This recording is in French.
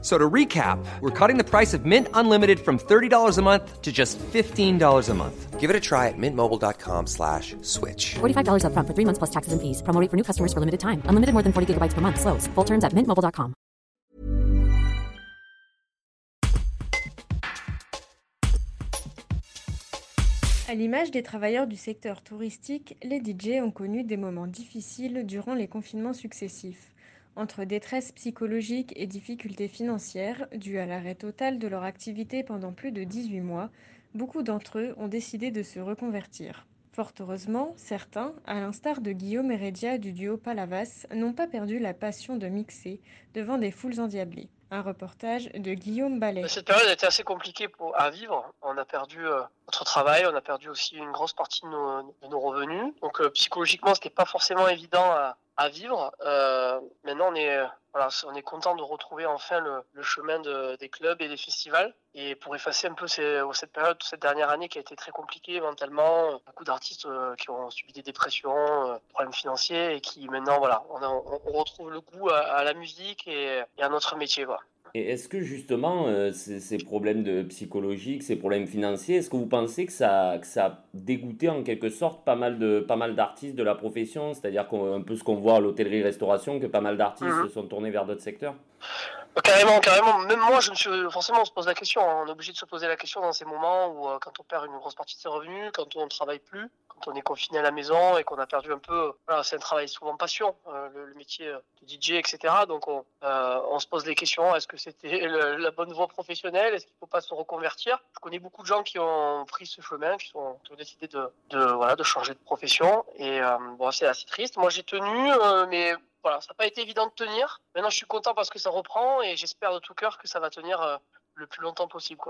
So to recap, we're cutting the price of Mint Unlimited from $30 a month to just $15 a month. Give it a try at mintmobile.com slash switch. $45 upfront for three months plus taxes and fees. Promo rate for new customers for limited time. Unlimited more than 40 gigabytes per month. Slows. Full terms at mintmobile.com. À l'image des travailleurs du secteur touristique, les DJ ont connu des moments difficiles durant les confinements successifs. Entre détresse psychologique et difficultés financières dues à l'arrêt total de leur activité pendant plus de 18 mois, beaucoup d'entre eux ont décidé de se reconvertir. Fort heureusement, certains, à l'instar de Guillaume Heredia du duo Palavas, n'ont pas perdu la passion de mixer devant des foules endiablées. Un reportage de Guillaume Ballet. Cette période a été assez compliquée à vivre. On a perdu euh, notre travail, on a perdu aussi une grosse partie de nos, revenus. Donc euh, psychologiquement, c'était pas forcément évident à, à vivre. Euh, maintenant, on est, voilà, on est content de retrouver enfin le, chemin de, des clubs et des festivals. Et pour effacer un peu ces, cette période, cette dernière année qui a été très compliquée mentalement, beaucoup d'artistes euh, qui ont subi des dépressions, euh, problèmes financiers et qui maintenant, voilà, on, retrouve le goût à, à la musique et, et, à notre métier. Voilà. Et est-ce que justement, euh, ces, ces, problèmes de psychologiques, ces problèmes financiers, est-ce que vous pensez que ça, que ça a dégoûté en quelque sorte pas mal de pas mal d'artistes de la profession? C'est-à-dire un peu ce qu'on voit à l'hôtellerie-restauration, que pas mal d'artistes mmh. se sont tournés vers d'autres secteurs? Carrément, carrément. Même moi, je me suis forcément, on se pose la question. Hein. On est obligé de se poser la question dans ces moments où, euh, quand on perd une grosse partie de ses revenus, quand on ne travaille plus, quand on est confiné à la maison et qu'on a perdu un peu. C'est un travail souvent passion, euh, le, métier de DJ, etc. Donc, on, euh, on se pose les questions. Est-ce que c'était la bonne voie professionnelle? Est-ce qu'il ne faut pas se reconvertir? Je connais beaucoup de gens qui ont pris ce chemin, qui, ont décidé de, changer de profession. Et euh, c'est assez triste. Moi, j'ai tenu, euh, mais voilà, ça n'a pas été évident de tenir. Maintenant, je suis content parce que ça reprend et j'espère de tout cœur que ça va tenir euh, le plus longtemps possible.